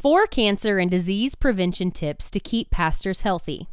Four cancer and disease prevention tips to keep pastors healthy.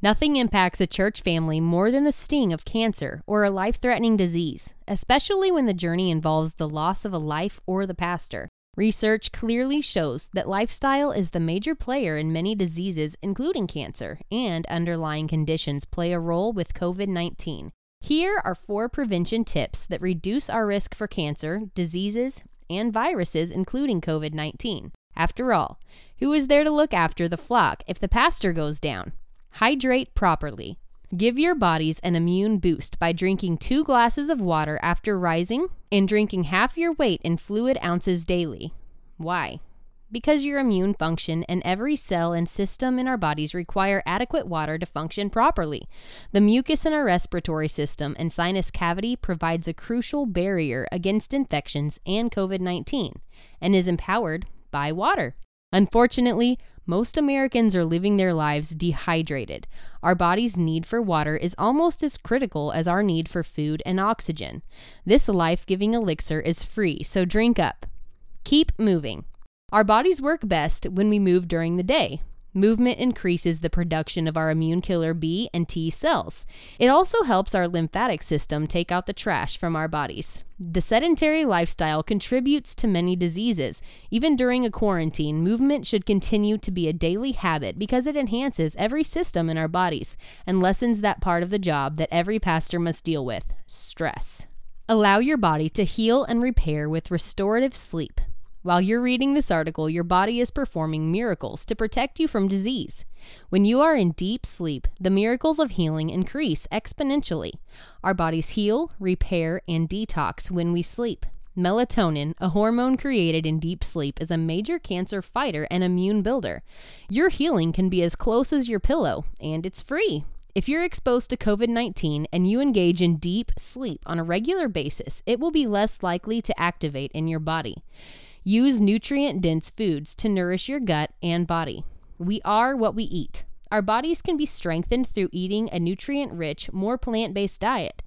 Nothing impacts a church family more than the sting of cancer or a life threatening disease, especially when the journey involves the loss of a life or the pastor. Research clearly shows that lifestyle is the major player in many diseases, including cancer, and underlying conditions play a role with COVID 19. Here are four prevention tips that reduce our risk for cancer, diseases, and viruses, including COVID 19. After all, who is there to look after the flock if the pastor goes down? Hydrate properly. Give your bodies an immune boost by drinking two glasses of water after rising and drinking half your weight in fluid ounces daily. Why? Because your immune function and every cell and system in our bodies require adequate water to function properly. The mucus in our respiratory system and sinus cavity provides a crucial barrier against infections and COVID 19 and is empowered by water. Unfortunately, most Americans are living their lives dehydrated. Our body's need for water is almost as critical as our need for food and oxygen. This life giving elixir is free, so drink up. Keep moving. Our bodies work best when we move during the day. Movement increases the production of our immune killer B and T cells. It also helps our lymphatic system take out the trash from our bodies. The sedentary lifestyle contributes to many diseases. Even during a quarantine, movement should continue to be a daily habit because it enhances every system in our bodies and lessens that part of the job that every pastor must deal with stress. Allow your body to heal and repair with restorative sleep. While you're reading this article, your body is performing miracles to protect you from disease. When you are in deep sleep, the miracles of healing increase exponentially. Our bodies heal, repair, and detox when we sleep. Melatonin, a hormone created in deep sleep, is a major cancer fighter and immune builder. Your healing can be as close as your pillow, and it's free. If you're exposed to COVID 19 and you engage in deep sleep on a regular basis, it will be less likely to activate in your body. Use nutrient dense foods to nourish your gut and body. We are what we eat. Our bodies can be strengthened through eating a nutrient rich, more plant based diet.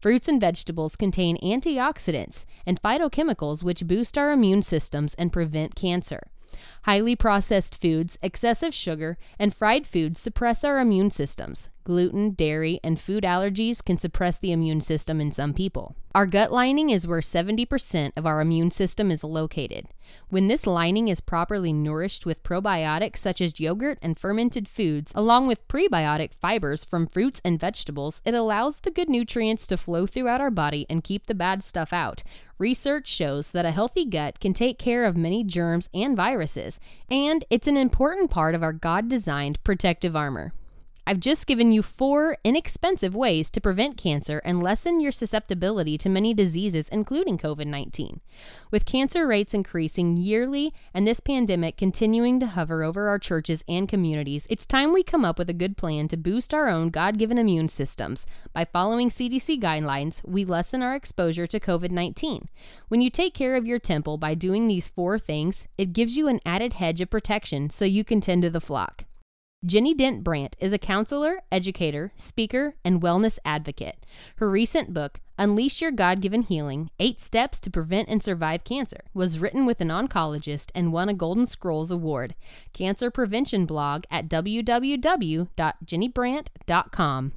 Fruits and vegetables contain antioxidants and phytochemicals which boost our immune systems and prevent cancer. Highly processed foods, excessive sugar, and fried foods suppress our immune systems. Gluten, dairy, and food allergies can suppress the immune system in some people. Our gut lining is where 70% of our immune system is located. When this lining is properly nourished with probiotics such as yogurt and fermented foods, along with prebiotic fibers from fruits and vegetables, it allows the good nutrients to flow throughout our body and keep the bad stuff out. Research shows that a healthy gut can take care of many germs and viruses, and it's an important part of our God designed protective armor. I've just given you four inexpensive ways to prevent cancer and lessen your susceptibility to many diseases, including COVID 19. With cancer rates increasing yearly and this pandemic continuing to hover over our churches and communities, it's time we come up with a good plan to boost our own God given immune systems. By following CDC guidelines, we lessen our exposure to COVID 19. When you take care of your temple by doing these four things, it gives you an added hedge of protection so you can tend to the flock. Ginny Dent Brant is a counselor, educator, speaker, and wellness advocate. Her recent book, Unleash Your God Given Healing Eight Steps to Prevent and Survive Cancer, was written with an oncologist and won a Golden Scrolls Award. Cancer Prevention blog at www.ginnybrant.com.